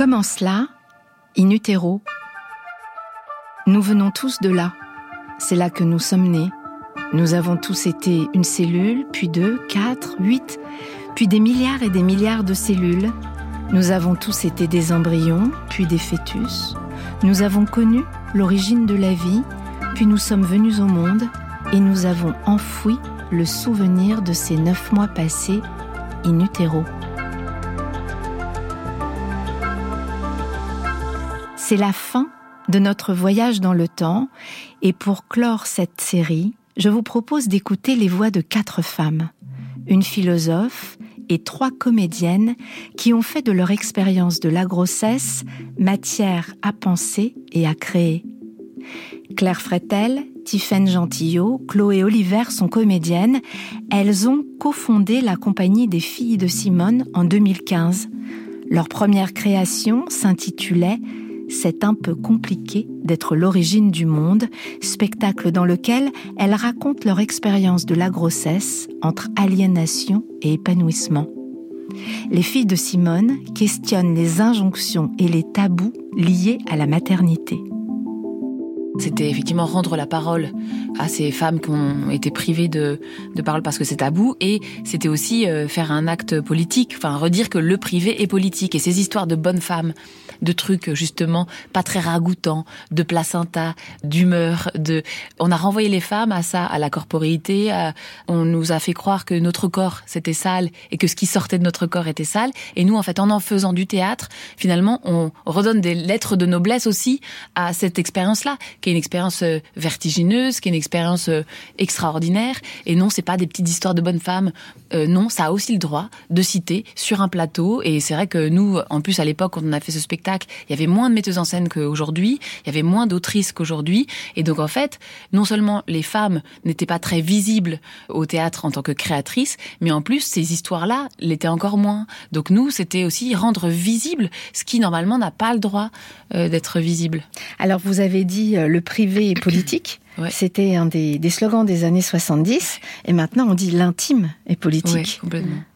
commence là, in utero. Nous venons tous de là. C'est là que nous sommes nés. Nous avons tous été une cellule, puis deux, quatre, huit, puis des milliards et des milliards de cellules. Nous avons tous été des embryons, puis des fœtus. Nous avons connu l'origine de la vie, puis nous sommes venus au monde et nous avons enfoui le souvenir de ces neuf mois passés in utero. C'est la fin de notre voyage dans le temps et pour clore cette série, je vous propose d'écouter les voix de quatre femmes, une philosophe et trois comédiennes qui ont fait de leur expérience de la grossesse matière à penser et à créer. Claire Fretel, Tiffaine Gentillot, Chloé Oliver sont comédiennes. Elles ont cofondé la compagnie des filles de Simone en 2015. Leur première création s'intitulait c'est un peu compliqué d'être l'origine du monde, spectacle dans lequel elles racontent leur expérience de la grossesse entre aliénation et épanouissement. Les filles de Simone questionnent les injonctions et les tabous liés à la maternité. C'était effectivement rendre la parole à ces femmes qui ont été privées de, de parole parce que c'est tabou et c'était aussi euh, faire un acte politique, enfin redire que le privé est politique et ces histoires de bonnes femmes de trucs justement pas très ragoûtants, de placenta, d'humeur, de on a renvoyé les femmes à ça, à la corporéité, on nous a fait croire que notre corps c'était sale et que ce qui sortait de notre corps était sale. Et nous en fait en en faisant du théâtre, finalement on redonne des lettres de noblesse aussi à cette expérience-là, qui est une expérience euh, vertigineuse, qui est une expérience euh, extraordinaire. Et non, c'est pas des petites histoires de bonnes femmes. Euh, non, ça a aussi le droit de citer sur un plateau. Et c'est vrai que nous en plus à l'époque quand on a fait ce spectacle il y avait moins de metteuses en scène qu'aujourd'hui, il y avait moins d'autrices qu'aujourd'hui. Et donc, en fait, non seulement les femmes n'étaient pas très visibles au théâtre en tant que créatrices, mais en plus, ces histoires-là l'étaient encore moins. Donc, nous, c'était aussi rendre visible ce qui, normalement, n'a pas le droit euh, d'être visible. Alors, vous avez dit euh, le privé est politique. C'était un des, slogans des années 70. Et maintenant, on dit l'intime est politique.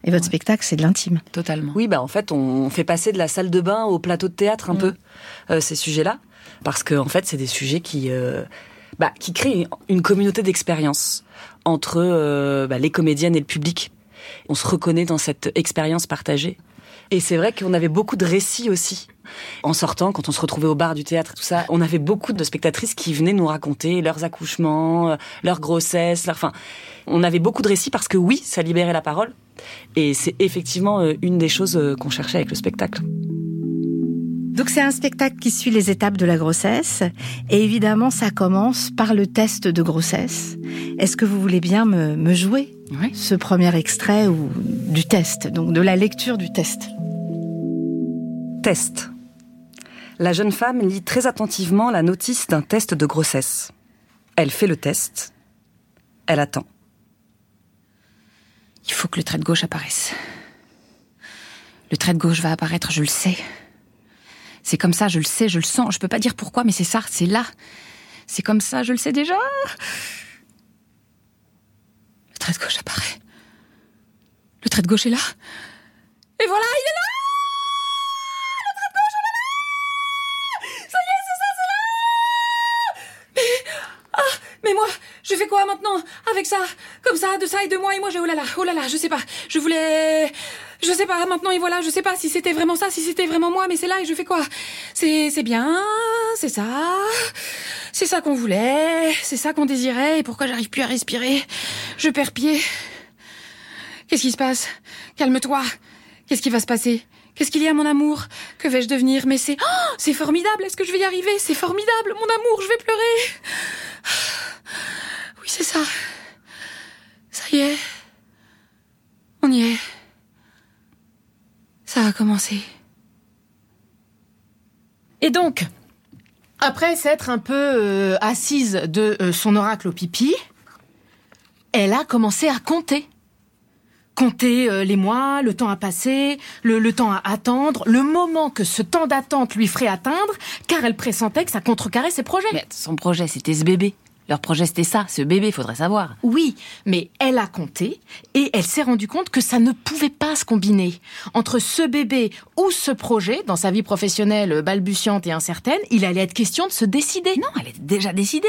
Et votre spectacle, c'est de l'intime. Totalement. Oui, bah en fait, on fait passer de la salle de bain au plateau de théâtre un mm. peu, euh, ces sujets-là. Parce que, en fait, c'est des sujets qui, euh, bah, qui créent une communauté d'expérience entre euh, bah, les comédiennes et le public. On se reconnaît dans cette expérience partagée. Et c'est vrai qu'on avait beaucoup de récits aussi. En sortant, quand on se retrouvait au bar du théâtre tout ça, on avait beaucoup de spectatrices qui venaient nous raconter leurs accouchements, euh, leurs grossesses, leur... enfin, on avait beaucoup de récits parce que oui, ça libérait la parole. Et c'est effectivement euh, une des choses euh, qu'on cherchait avec le spectacle. Donc c'est un spectacle qui suit les étapes de la grossesse et évidemment ça commence par le test de grossesse. Est-ce que vous voulez bien me, me jouer ce premier extrait ou du test, donc de la lecture du test? Test. La jeune femme lit très attentivement la notice d'un test de grossesse. Elle fait le test. Elle attend. Il faut que le trait de gauche apparaisse. Le trait de gauche va apparaître, je le sais. C'est comme ça, je le sais, je le sens. Je peux pas dire pourquoi, mais c'est ça, c'est là. C'est comme ça, je le sais déjà. Le trait de gauche apparaît. Le trait de gauche est là. Et voilà, il est là je fais quoi maintenant Avec ça? Comme ça, de ça et de moi et moi, j'ai... Oh là là, oh là là, je sais pas. Je voulais... Je sais pas, maintenant et voilà, je sais pas si c'était vraiment ça, si c'était vraiment moi, mais c'est là et je fais quoi? C'est c'est bien, c'est ça. C'est ça qu'on voulait, c'est ça qu'on désirait et pourquoi j'arrive plus à respirer. Je perds pied. Qu'est-ce qui se passe? Calme-toi. Qu'est-ce qui va se passer? Qu'est-ce qu'il y a, mon amour? Que vais-je devenir? Mais c'est... Oh, c'est formidable. Est-ce que je vais y arriver? C'est formidable Mon amour, je vais pleurer Oui, c'est ça. Ça y est. On y est. Ça a commencé. Et donc, après s'être un peu euh, assise de euh, son oracle au pipi, elle a commencé à compter. Compter euh, les mois, le temps à passer, le, temps à attendre, le moment que ce temps d'attente lui ferait atteindre, car elle pressentait que ça contrecarrait ses projets. Mais son projet, c'était ce bébé. Leur projet, c'était ça, ce bébé, faudrait savoir. Oui, mais elle a compté et elle s'est rendue compte que ça ne pouvait pas se combiner. Entre ce bébé ou ce projet, dans sa vie professionnelle balbutiante et incertaine, il allait être question de se décider. Non, elle était déjà décidée.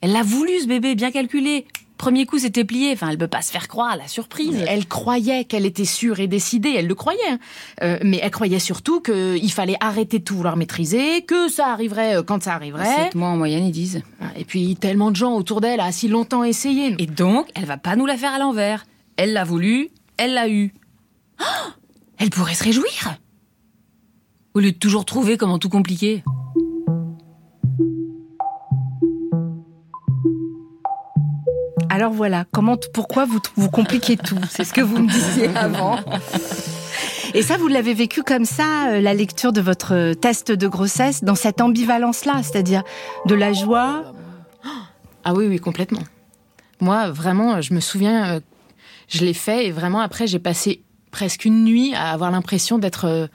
Elle l'a voulu, ce bébé, bien calculé. Premier coup, c'était plié. Enfin, elle peut pas se faire croire la surprise. Elle croyait qu'elle était sûre et décidée, elle le croyait. Hein. Euh, mais elle croyait surtout qu'il fallait arrêter de tout vouloir maîtriser, que ça arriverait euh, quand ça arriverait. Sept mois en moyenne, ils disent. Ah, et puis, tellement de gens autour d'elle a si longtemps essayé. Et donc, elle va pas nous la faire à l'envers. Elle l'a voulu, elle l'a eu. Oh elle pourrait se réjouir Au lieu de toujours trouver comment tout compliquer. Alors voilà, comment, pourquoi vous, vous compliquez tout? C'est ce que vous me disiez avant. Et ça, vous l'avez vécu comme ça, euh, la lecture de votre test de grossesse, dans cette ambivalence-là, c'est-à-dire de la joie? Ah oui, oui, complètement. Moi, vraiment, je me souviens, euh, je l'ai fait et vraiment après, j'ai passé presque une nuit à avoir l'impression d'être euh,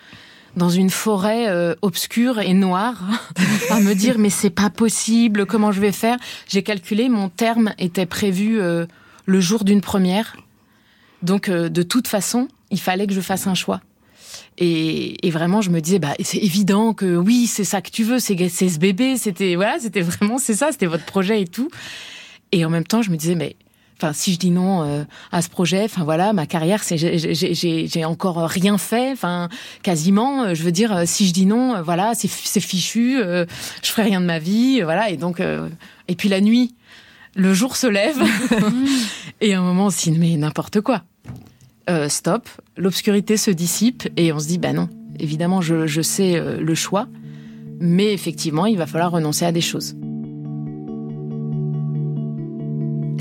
dans une forêt euh, obscure et noire, à me dire mais c'est pas possible, comment je vais faire? J'ai calculé, mon terme était prévu euh, le jour d'une première, donc euh, de toute façon, il fallait que je fasse un choix. Et, et vraiment, je me disais, bah, c'est évident que oui, c'est ça que tu veux, c'est ce bébé, c'était voilà, c'était vraiment c'est ça, c'était votre projet et tout. Et en même temps, je me disais, mais Enfin, si je dis non euh, à ce projet, enfin voilà, ma carrière, c'est j'ai encore rien fait, enfin quasiment. Euh, je veux dire, euh, si je dis non, voilà, c'est fichu, je ferai rien de ma vie, voilà. Et donc, et puis la nuit, le jour se lève, et à un moment, on mais n'importe quoi. stop, l'obscurité se dissipe et on se dit, bah non, évidemment, je, je sais le choix, mais effectivement, il va falloir renoncer à des choses.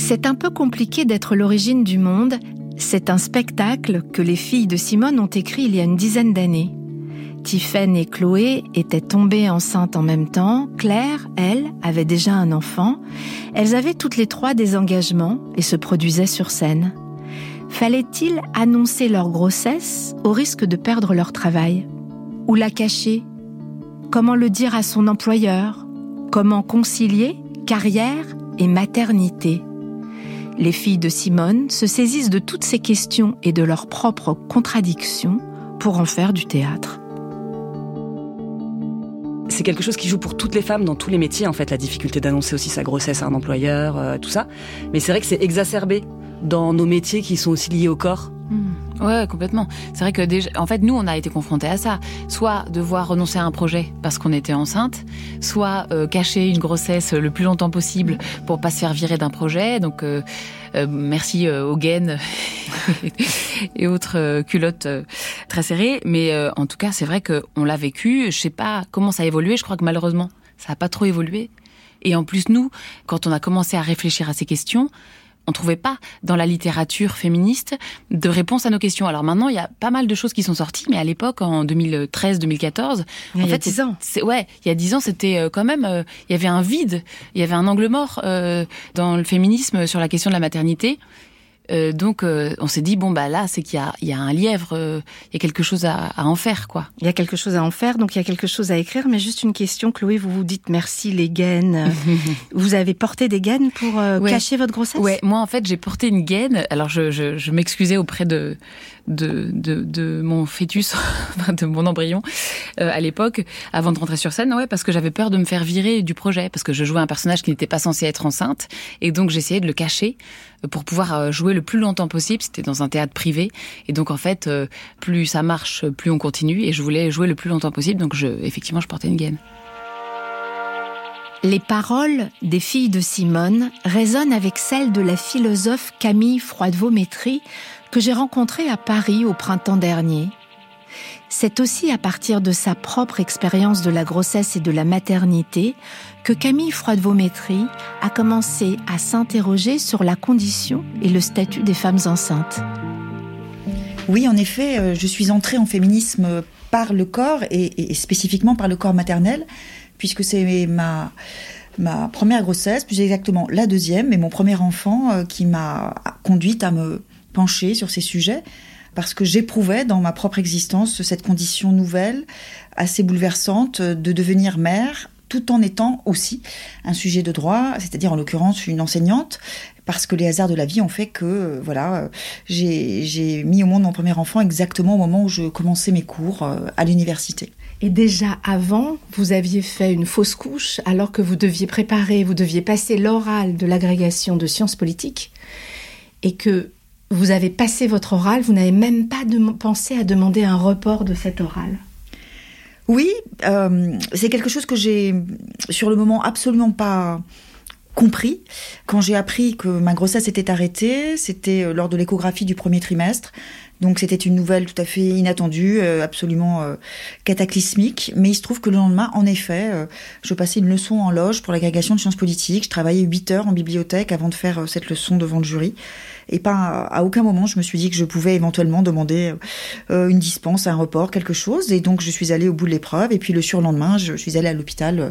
C'est un peu compliqué d'être l'origine du monde. C'est un spectacle que les filles de Simone ont écrit il y a une dizaine d'années. Tiffaine et Chloé étaient tombées enceintes en même temps. Claire, elle, avait déjà un enfant. Elles avaient toutes les trois des engagements et se produisaient sur scène. Fallait-il annoncer leur grossesse au risque de perdre leur travail? Ou la cacher? Comment le dire à son employeur? Comment concilier carrière et maternité? Les filles de Simone se saisissent de toutes ces questions et de leurs propres contradictions pour en faire du théâtre. C'est quelque chose qui joue pour toutes les femmes dans tous les métiers, en fait, la difficulté d'annoncer aussi sa grossesse à un employeur, euh, tout ça. Mais c'est vrai que c'est exacerbé dans nos métiers qui sont aussi liés au corps. Ouais, complètement. C'est vrai que déjà, en fait, nous, on a été confrontés à ça. Soit devoir renoncer à un projet parce qu'on était enceinte, soit euh, cacher une grossesse le plus longtemps possible pour pas se faire virer d'un projet. Donc, euh, euh, merci aux gaines et autres culottes très serrées. Mais en tout cas, c'est vrai qu'on l'a vécu. Je sais pas comment ça a évolué. Je crois que malheureusement, ça a pas trop évolué. Et en plus, nous, quand on a commencé à réfléchir à ces questions, on trouvait pas dans la littérature féministe de réponse à nos questions. Alors maintenant, il y a pas mal de choses qui sont sorties, mais à l'époque, en 2013-2014, en il y a dix ans. Ouais, il y a dix ans, c'était euh, quand même, euh, il y avait un vide, il y avait un angle mort euh, dans le féminisme sur la question de la maternité. Euh, donc euh, on s'est dit bon bah là c'est qu'il y y a un lièvre, euh, il y a quelque chose à, à, en faire quoi. Il y a quelque chose à en faire, donc il y a quelque chose à écrire. Mais juste une question, Chloé, vous vous dites merci les gaines. vous avez porté des gaines pour cacher votre grossesse? Ouais, moi en fait j'ai porté une gaine. Alors je, je, je m'excusais auprès de de, de, de mon fœtus, de mon embryon euh, à l'époque, avant de rentrer sur scène, ouais, parce que j'avais peur de me faire virer du projet, parce que je jouais un personnage qui n'était pas censé être enceinte, et donc j'essayais de le cacher euh, pour pouvoir euh, jouer le plus longtemps possible. C'était dans un théâtre privé, et donc en fait, plus ça marche, plus on continue, et je voulais jouer le plus longtemps possible, donc je, effectivement, je portais une gaine. Les paroles des filles de Simone résonnent avec celles de la philosophe Camille Froidevaux-Métry, que j'ai rencontrée à Paris au printemps dernier. C'est aussi à partir de sa propre expérience de la grossesse et de la maternité que Camille Froidevaux-Métry a commencé à s'interroger sur la condition et le statut des femmes enceintes. Oui, en effet, euh, je suis entrée en féminisme par le corps et, spécifiquement par le corps maternel, puisque c'est ma, ma première grossesse, plus exactement la deuxième, et mon premier enfant euh, qui m'a conduite à me pencher sur ces sujets parce que j'éprouvais dans ma propre existence cette condition nouvelle, assez bouleversante, de devenir mère tout en étant aussi un sujet de droit, c'est-à-dire en l'occurrence une enseignante, parce que les hasards de la vie ont fait que euh, voilà, j'ai mis au monde mon premier enfant exactement au moment où je commençais mes cours euh, à l'université. Et déjà avant, vous aviez fait une fausse couche alors que vous deviez préparer, vous deviez passer l'oral de l'agrégation de sciences politiques et que vous avez passé votre oral, vous n'avez même pas pensé à demander un report de cet oral. Oui, euh, c'est quelque chose que j'ai sur le moment absolument pas compris. Quand j'ai appris que ma grossesse était arrêtée, c'était euh, lors de l'échographie du premier trimestre. Donc c'était une nouvelle tout à fait inattendue, euh, absolument cataclysmique. Mais il se trouve que le lendemain, en effet, je passais une leçon en loge pour l'agrégation de sciences politiques. Je travaillais 8 heures en bibliothèque avant de faire cette leçon devant le jury. Et pas à aucun moment je me suis dit que je pouvais éventuellement demander euh, une dispense, un report, quelque chose. Et donc je suis allée au bout de l'épreuve. Et puis le surlendemain, je suis allée à l'hôpital euh,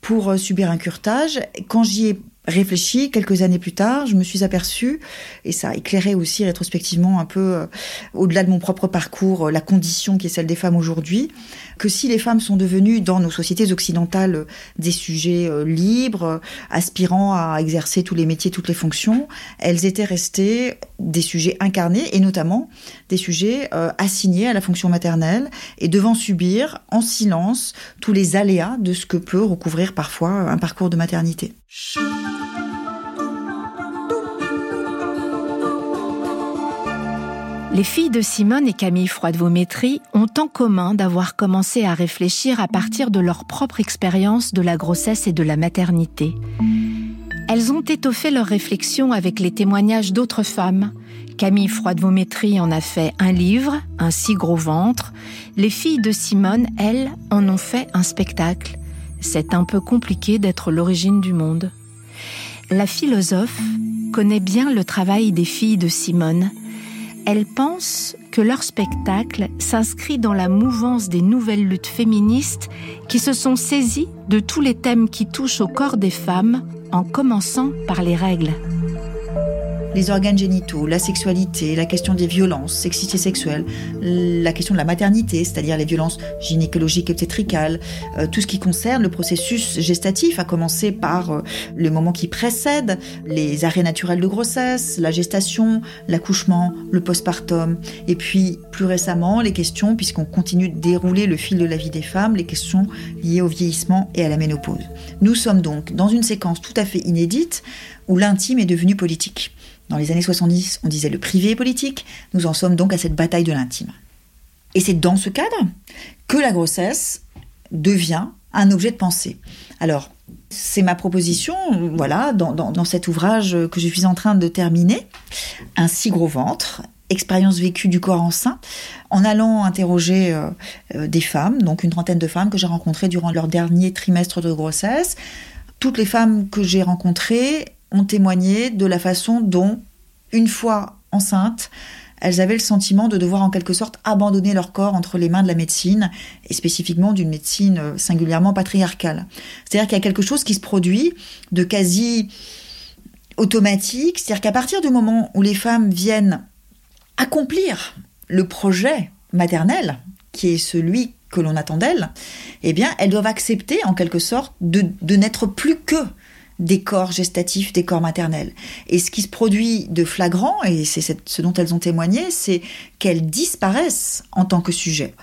pour euh, subir un curtage. Quand j'y ai réfléchi quelques années plus tard, je me suis aperçue, et ça a éclairé aussi rétrospectivement un peu euh, au-delà de mon propre parcours, euh, la condition qui est celle des femmes aujourd'hui, que si les femmes sont devenues dans nos sociétés occidentales des sujets euh, libres, aspirant à exercer tous les métiers, toutes les fonctions, elles étaient restées des sujets incarnés et notamment des sujets assignés à la fonction maternelle et devant subir en silence tous les aléas de ce que peut recouvrir parfois un parcours de maternité. Les filles de Simone et Camille Froide-Vaumétry ont en commun d'avoir commencé à réfléchir à partir de leur propre expérience de la grossesse et de la maternité. Elles ont étoffé leurs réflexions avec les témoignages d'autres femmes. Camille Froide-Vaumétry en a fait un livre, Un si gros ventre. Les filles de Simone, elles, en ont fait un spectacle. C'est un peu compliqué d'être l'origine du monde. La philosophe connaît bien le travail des filles de Simone. Elle pense que leur spectacle s'inscrit dans la mouvance des nouvelles luttes féministes qui se sont saisies de tous les thèmes qui touchent au corps des femmes, en commençant par les règles les organes génitaux, la sexualité, la question des violences, sexité sexuelle, la question de la maternité, c'est-à-dire les violences gynécologiques et obstétricales, euh, tout ce qui concerne le processus gestatif, à commencer par euh, le moment qui précède, les arrêts naturels de grossesse, la gestation, l'accouchement, le postpartum, et puis plus récemment les questions, puisqu'on continue de dérouler le fil de la vie des femmes, les questions liées au vieillissement et à la ménopause. Nous sommes donc dans une séquence tout à fait inédite où l'intime est devenu politique. Dans les années 70, on disait le privé politique. Nous en sommes donc à cette bataille de l'intime. Et c'est dans ce cadre que la grossesse devient un objet de pensée. Alors, c'est ma proposition, voilà, dans, cet ouvrage que je suis en train de terminer, Un si gros ventre, expérience vécue du corps enceint, en allant interroger euh, euh, des femmes, donc une trentaine de femmes que j'ai rencontrées durant leur dernier trimestre de grossesse. Toutes les femmes que j'ai rencontrées ont témoigné de la façon dont, une fois enceintes, elles avaient le sentiment de devoir en quelque sorte abandonner leur corps entre les mains de la médecine, et spécifiquement d'une médecine euh, singulièrement patriarcale. C'est-à-dire qu'il y a quelque chose qui se produit de quasi automatique, c'est-à-dire qu'à partir du moment où les femmes viennent accomplir le projet maternel, qui est celui que l'on attend d'elles, eh bien, elles doivent accepter en quelque sorte de, de n'être plus que des corps gestatifs, des corps maternels. Et ce qui se produit de flagrant, et c'est ce dont elles ont témoigné, c'est qu'elles disparaissent en tant que sujet.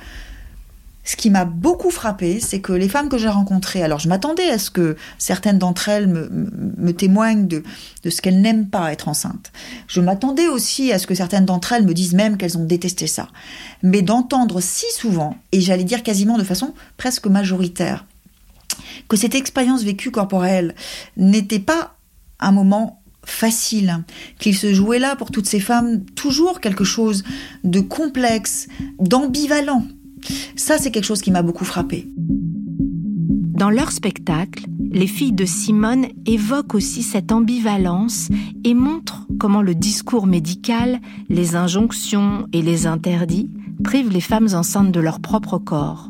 Ce qui m'a beaucoup frappé, c'est que les femmes que j'ai rencontrées, alors je m'attendais à ce que certaines d'entre elles me, témoignent de, de ce qu'elles n'aiment pas être enceintes. Je m'attendais aussi à ce que certaines d'entre elles me disent même qu'elles ont détesté ça. Mais d'entendre si souvent, et j'allais dire quasiment de façon presque majoritaire, que cette expérience vécue corporelle n'était pas un moment facile, qu'il se jouait là pour toutes ces femmes toujours quelque chose de complexe, d'ambivalent. Ça, c'est quelque chose qui m'a beaucoup frappé. Dans leur spectacle, les filles de Simone évoquent aussi cette ambivalence et montrent comment le discours médical, les injonctions et les interdits privent les femmes enceintes de leur propre corps.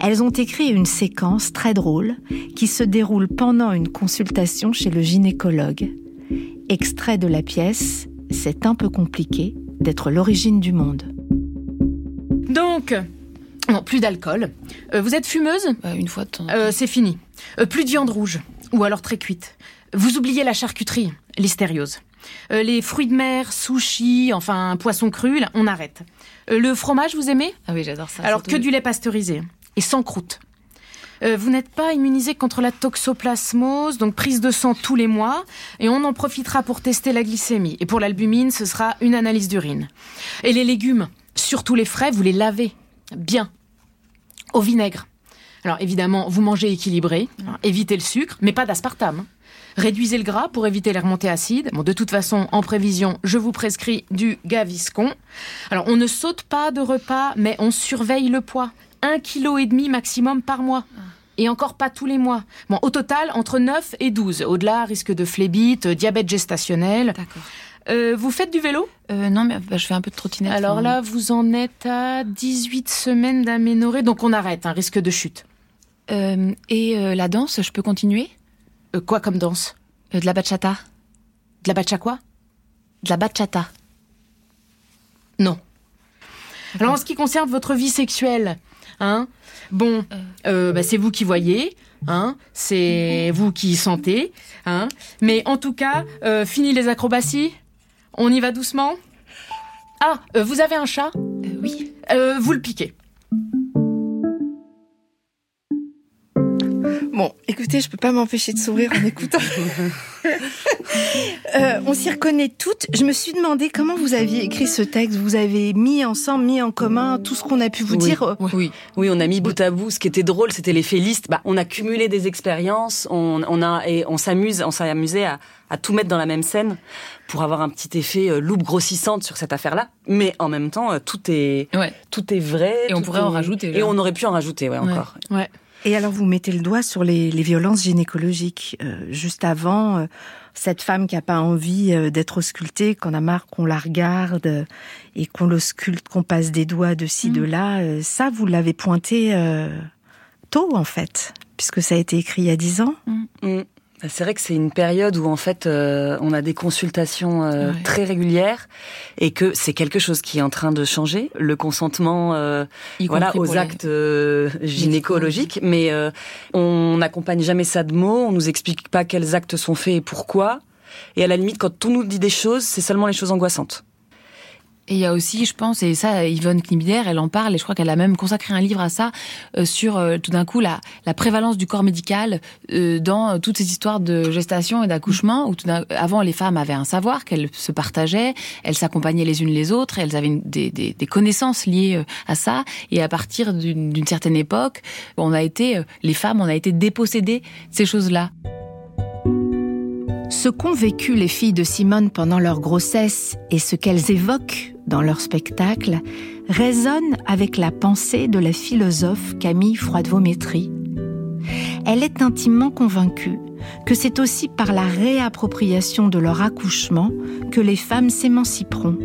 Elles ont écrit une séquence très drôle qui se déroule pendant une consultation chez le gynécologue. Extrait de la pièce C'est un peu compliqué d'être l'origine du monde. Donc, Non, plus d'alcool. Euh, vous êtes fumeuse? Bah, une fois de temps. en Euh, C'est fini. Euh, plus de viande rouge, ou alors très cuite. Vous oubliez la charcuterie, l'hystériose. Euh, les fruits de mer, sushi, enfin poisson cru, là, on arrête. Euh, le fromage, vous aimez? Ah oui, j'adore ça. Alors que du lait pasteurisé et sans croûte. Euh, vous n'êtes pas immunisé contre la toxoplasmose, donc prise de sang tous les mois, et on en profitera pour tester la glycémie. Et pour l'albumine, ce sera une analyse d'urine. Et les légumes, surtout les frais, vous les lavez bien au vinaigre. Alors évidemment, vous mangez équilibré, évitez le sucre, mais pas d'aspartame. Réduisez le gras pour éviter les remontées acides. Bon, de toute façon, en prévision, je vous prescris du gaviscon. Alors, on ne saute pas de repas, mais on surveille le poids. Un kilo et demi maximum par mois. Et encore pas tous les mois. Bon, au total, entre 9 et 12. Au-delà, risque de phlébite, diabète gestationnel. D'accord. Euh, vous faites du vélo? Euh, non, mais bah, je fais un peu de trottinette. Alors là, vous en êtes à 18 semaines d'aménorrhée, donc on arrête, un risque de chute. Euh, et la danse, je peux continuer? Euh, quoi comme danse Euh, De la bachata. De la bacha quoi De la bachata. Non. Alors en ce qui concerne votre vie sexuelle, hein, bon, euh, bah, c'est vous qui voyez, hein, c'est vous qui sentez, hein, mais en tout cas, fini les acrobaties, on y va doucement. Ah, vous avez un chat? Oui. Vous le piquez. Écoutez, je peux pas m'empêcher de sourire en écoutant. Euh, on s'y reconnaît toutes. Je me suis demandé comment vous aviez écrit ce texte. Vous avez mis ensemble, mis en commun tout ce qu'on a pu vous Oui. dire. Oui, oui, on a mis bout à bout. Ce qui était drôle, c'était l'effet liste. Bah, on a cumulé des expériences, on, on a et on s'amuse, on s'est amusé à, à tout mettre dans la même scène pour avoir un petit effet euh, loupe grossissante sur cette affaire-là. Mais en même temps, euh, tout est Ouais. tout est vrai. Et on pourrait est- en rajouter, Et on aurait pu en rajouter, ouais, Ouais. encore. Ouais. Et alors, vous mettez le doigt sur les, les violences gynécologiques. Euh, juste avant, euh, cette femme qui a pas envie euh, d'être auscultée, qu'on a marre qu'on la regarde euh, et qu'on l'ausculte, qu'on passe des doigts de ci, de là, euh, ça, vous l'avez pointé euh, tôt, en fait, puisque ça a été écrit il y a dix ans. Mm. Bah, C'est vrai que c'est une période où en fait euh, on a des consultations euh, Ouais. très régulières et que c'est quelque chose qui est en train de changer. Le consentement, euh, voilà, aux actes euh, gynécologiques, mais euh, on n'accompagne jamais ça de mots. On nous explique pas quels actes sont faits et pourquoi. Et à la limite, quand on nous dit des choses, c'est seulement les choses angoissantes. Et il y a aussi, je pense, et ça, Yvonne Knibider, elle en parle, et je crois qu'elle a même consacré un livre à ça, euh, sur euh, tout d'un coup la, la prévalence du corps médical euh, dans euh, toutes ces histoires de gestation et d'accouchement, où tout avant les femmes avaient un savoir, qu'elles se partageaient, elles s'accompagnaient les unes les autres, elles avaient des, des, des connaissances liées euh, à ça, et à partir d'une d'une certaine époque, on a été, euh, les femmes, on a été dépossédées de ces choses-là. Ce qu'ont vécu les filles de Simone pendant leur grossesse et ce qu'elles évoquent dans leur spectacle résonne avec la pensée de la philosophe Camille Froidevaux-Métry. Elle est intimement convaincue que c'est aussi par la réappropriation de leur accouchement que les femmes s'émanciperont.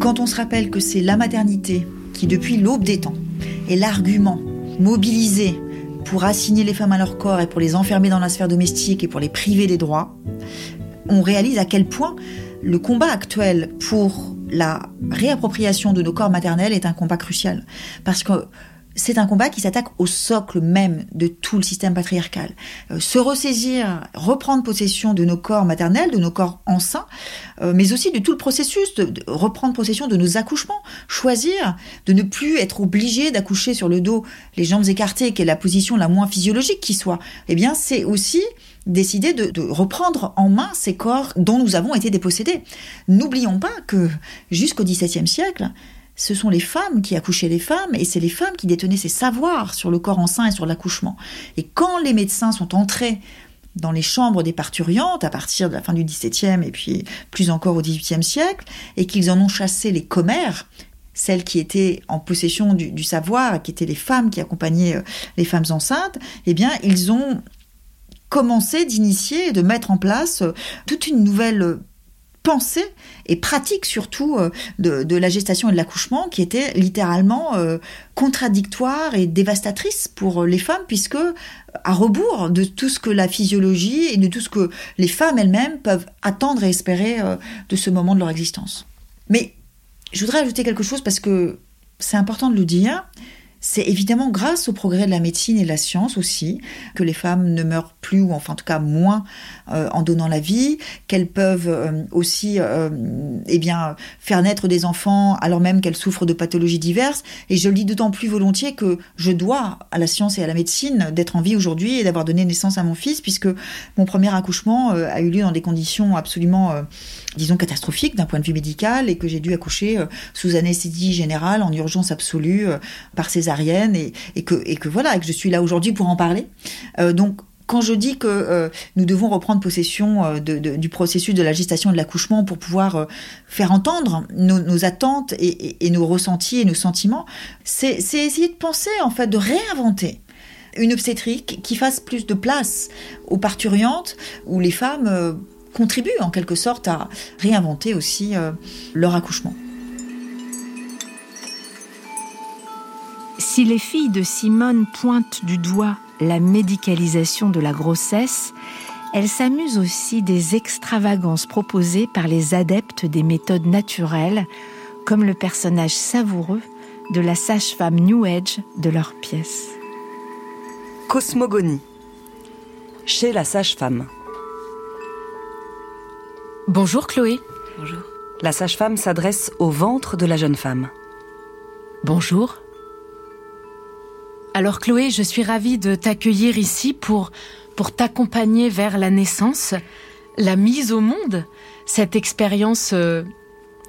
Quand on se rappelle que c'est la maternité qui, depuis l'aube des temps, est l'argument mobilisé pour assigner les femmes à leur corps et pour les enfermer dans la sphère domestique et pour les priver des droits, on réalise à quel point le combat actuel pour la réappropriation de nos corps maternels est un combat crucial. Parce que c'est un combat qui s'attaque au socle même de tout le système patriarcal. Euh, se ressaisir, reprendre possession de nos corps maternels, de nos corps enceints, euh, mais aussi de tout le processus, de, reprendre possession de nos accouchements, choisir de ne plus être obligé d'accoucher sur le dos, les jambes écartées, qui est la position la moins physiologique qui soit. Eh bien, c'est aussi décider de, de reprendre en main ces corps dont nous avons été dépossédés. N'oublions pas que jusqu'au XVIIe siècle, ce sont les femmes qui accouchaient les femmes et c'est les femmes qui détenaient ces savoirs sur le corps enceint et sur l'accouchement. Et quand les médecins sont entrés dans les chambres des parturiantes à partir de la fin du XVIIe et puis plus encore au XVIIIe siècle, et qu'ils en ont chassé les commères, celles qui étaient en possession du, du savoir, qui étaient les femmes qui accompagnaient euh, les femmes enceintes, eh bien, ils ont commencé d'initier et de mettre en place euh, toute une nouvelle pensée et pratique surtout euh, de, la gestation et de l'accouchement qui était littéralement euh, contradictoire et dévastatrice pour les femmes puisque à rebours de tout ce que la physiologie et de tout ce que les femmes elles-mêmes peuvent attendre et espérer euh, de ce moment de leur existence. Mais je voudrais ajouter quelque chose parce que C'est important de le dire. C'est évidemment grâce au progrès de la médecine et de la science aussi que les femmes ne meurent plus, ou enfin en tout cas moins, euh, en donnant la vie, qu'elles peuvent euh, aussi euh, eh bien, faire naître des enfants alors même qu'elles souffrent de pathologies diverses. Et je le dis d'autant plus volontiers que je dois à la science et à la médecine d'être en vie aujourd'hui et d'avoir donné naissance à mon fils, puisque mon premier accouchement a eu lieu dans des conditions absolument, disons, catastrophiques d'un point de vue médical et que j'ai dû accoucher sous anesthésie générale, en urgence absolue, par césarienne, et, que, voilà, et que je suis là aujourd'hui pour en parler. donc, quand je dis que euh, nous devons reprendre possession euh, du processus de la gestation et de l'accouchement pour pouvoir euh, faire entendre nos, attentes et, et, et, nos ressentis et nos sentiments, c'est essayer de penser, en fait, de réinventer une obstétrique qui fasse plus de place aux parturiantes, où les femmes contribuent en quelque sorte à réinventer aussi leur accouchement. Si les filles de Simone pointent du doigt la médicalisation de la grossesse, elle s'amuse aussi des extravagances proposées par les adeptes des méthodes naturelles, comme le personnage savoureux de la sage-femme New Age de leur pièce. Cosmogonie. Chez la sage-femme. Bonjour Chloé. Bonjour. La sage-femme s'adresse au ventre de la jeune femme. Bonjour. Alors Chloé, je suis ravie de t'accueillir ici pour, pour t'accompagner vers la naissance, la mise au monde, cette expérience euh,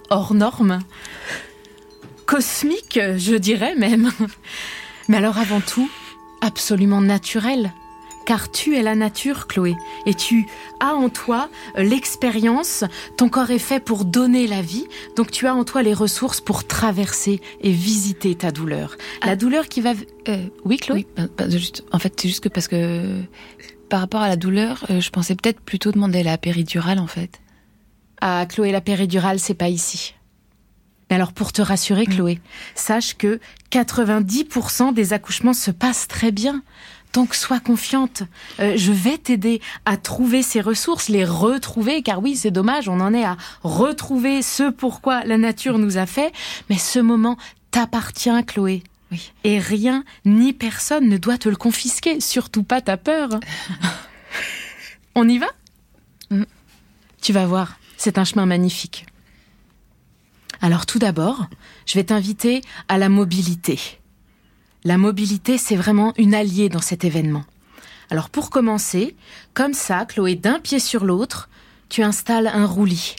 hors norme, cosmique, je dirais même. Mais alors avant tout, absolument naturelle car tu es la nature, Chloé, et tu as en toi euh, l'expérience, ton corps est fait pour donner la vie, donc tu as en toi les ressources pour traverser et visiter ta douleur. La ah. douleur qui va... Euh, oui, Chloé? Juste, En fait, c'est juste que parce que par rapport à la douleur, euh, je pensais peut-être plutôt demander la péridurale, en fait. Ah, Chloé, la péridurale, c'est pas ici. Mais alors pour te rassurer, mm. Chloé, sache que 90% des accouchements se passent très bien. Donc sois confiante. Euh, je vais t'aider à trouver ces ressources, les retrouver, car oui, c'est dommage, on en est à retrouver ce pourquoi la nature nous a fait, mais ce moment t'appartient, Chloé. Oui. Et rien ni personne ne doit te le confisquer, surtout pas ta peur. on y va? Mm. Tu vas voir, c'est un chemin magnifique. Alors tout d'abord, je vais t'inviter à la mobilité. La mobilité, c'est vraiment une alliée dans cet événement. Alors pour commencer, comme ça, Chloé, d'un pied sur l'autre, tu installes un roulis.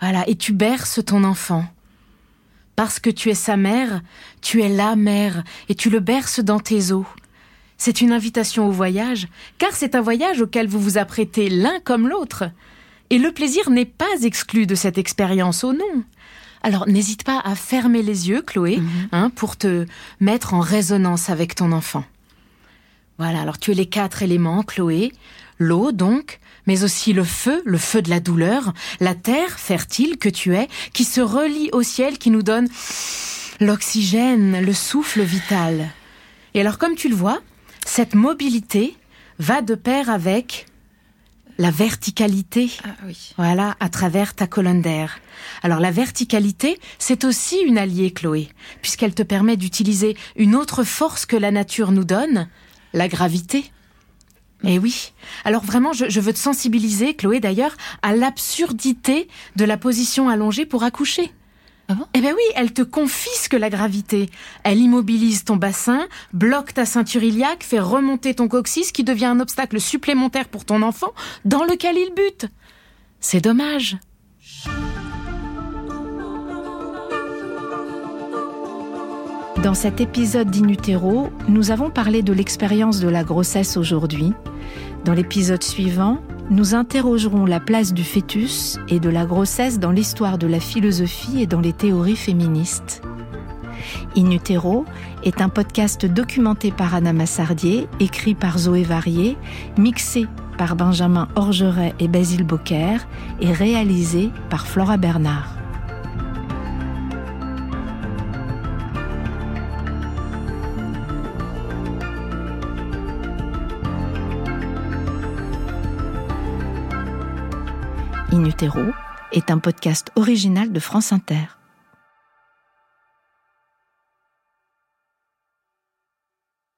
Voilà, et tu berces ton enfant. Parce que tu es sa mère, tu es la mère, et tu le berces dans tes os. C'est une invitation au voyage, car c'est un voyage auquel vous vous apprêtez l'un comme l'autre. Et le plaisir n'est pas exclu de cette expérience, oh non. Alors n'hésite pas à fermer les yeux, Chloé, mhm. hein, pour te mettre en résonance avec ton enfant. Voilà, alors tu es les quatre éléments, Chloé. L'eau, donc, mais aussi le feu, le feu de la douleur, la terre fertile que tu es, qui se relie au ciel, qui nous donne l'oxygène, le souffle vital. Et alors, comme tu le vois, cette mobilité va de pair avec la verticalité. Ah, oui. Voilà, à travers ta colonne d'air. Alors la verticalité, c'est aussi une alliée, Chloé, puisqu'elle te permet d'utiliser une autre force que la nature nous donne, la gravité. Eh oui. Alors vraiment, je, je veux te sensibiliser, Chloé d'ailleurs, à l'absurdité de la position allongée pour accoucher. Ah eh bien oui, elle te confisque la gravité. Elle immobilise ton bassin, bloque ta ceinture iliaque, fait remonter ton coccyx qui devient un obstacle supplémentaire pour ton enfant dans lequel il bute. C'est dommage. Dans cet épisode d'Inutero, nous avons parlé de l'expérience de la grossesse aujourd'hui. Dans l'épisode suivant, nous interrogerons la place du fœtus et de la grossesse dans l'histoire de la philosophie et dans les théories féministes. In Utero est un podcast documenté par Anna Massardier, écrit par Zoé Varier, mixé par Benjamin Orgeret et Basile Bocquer et réalisé par Flora Bernard. In est un podcast original de France Inter.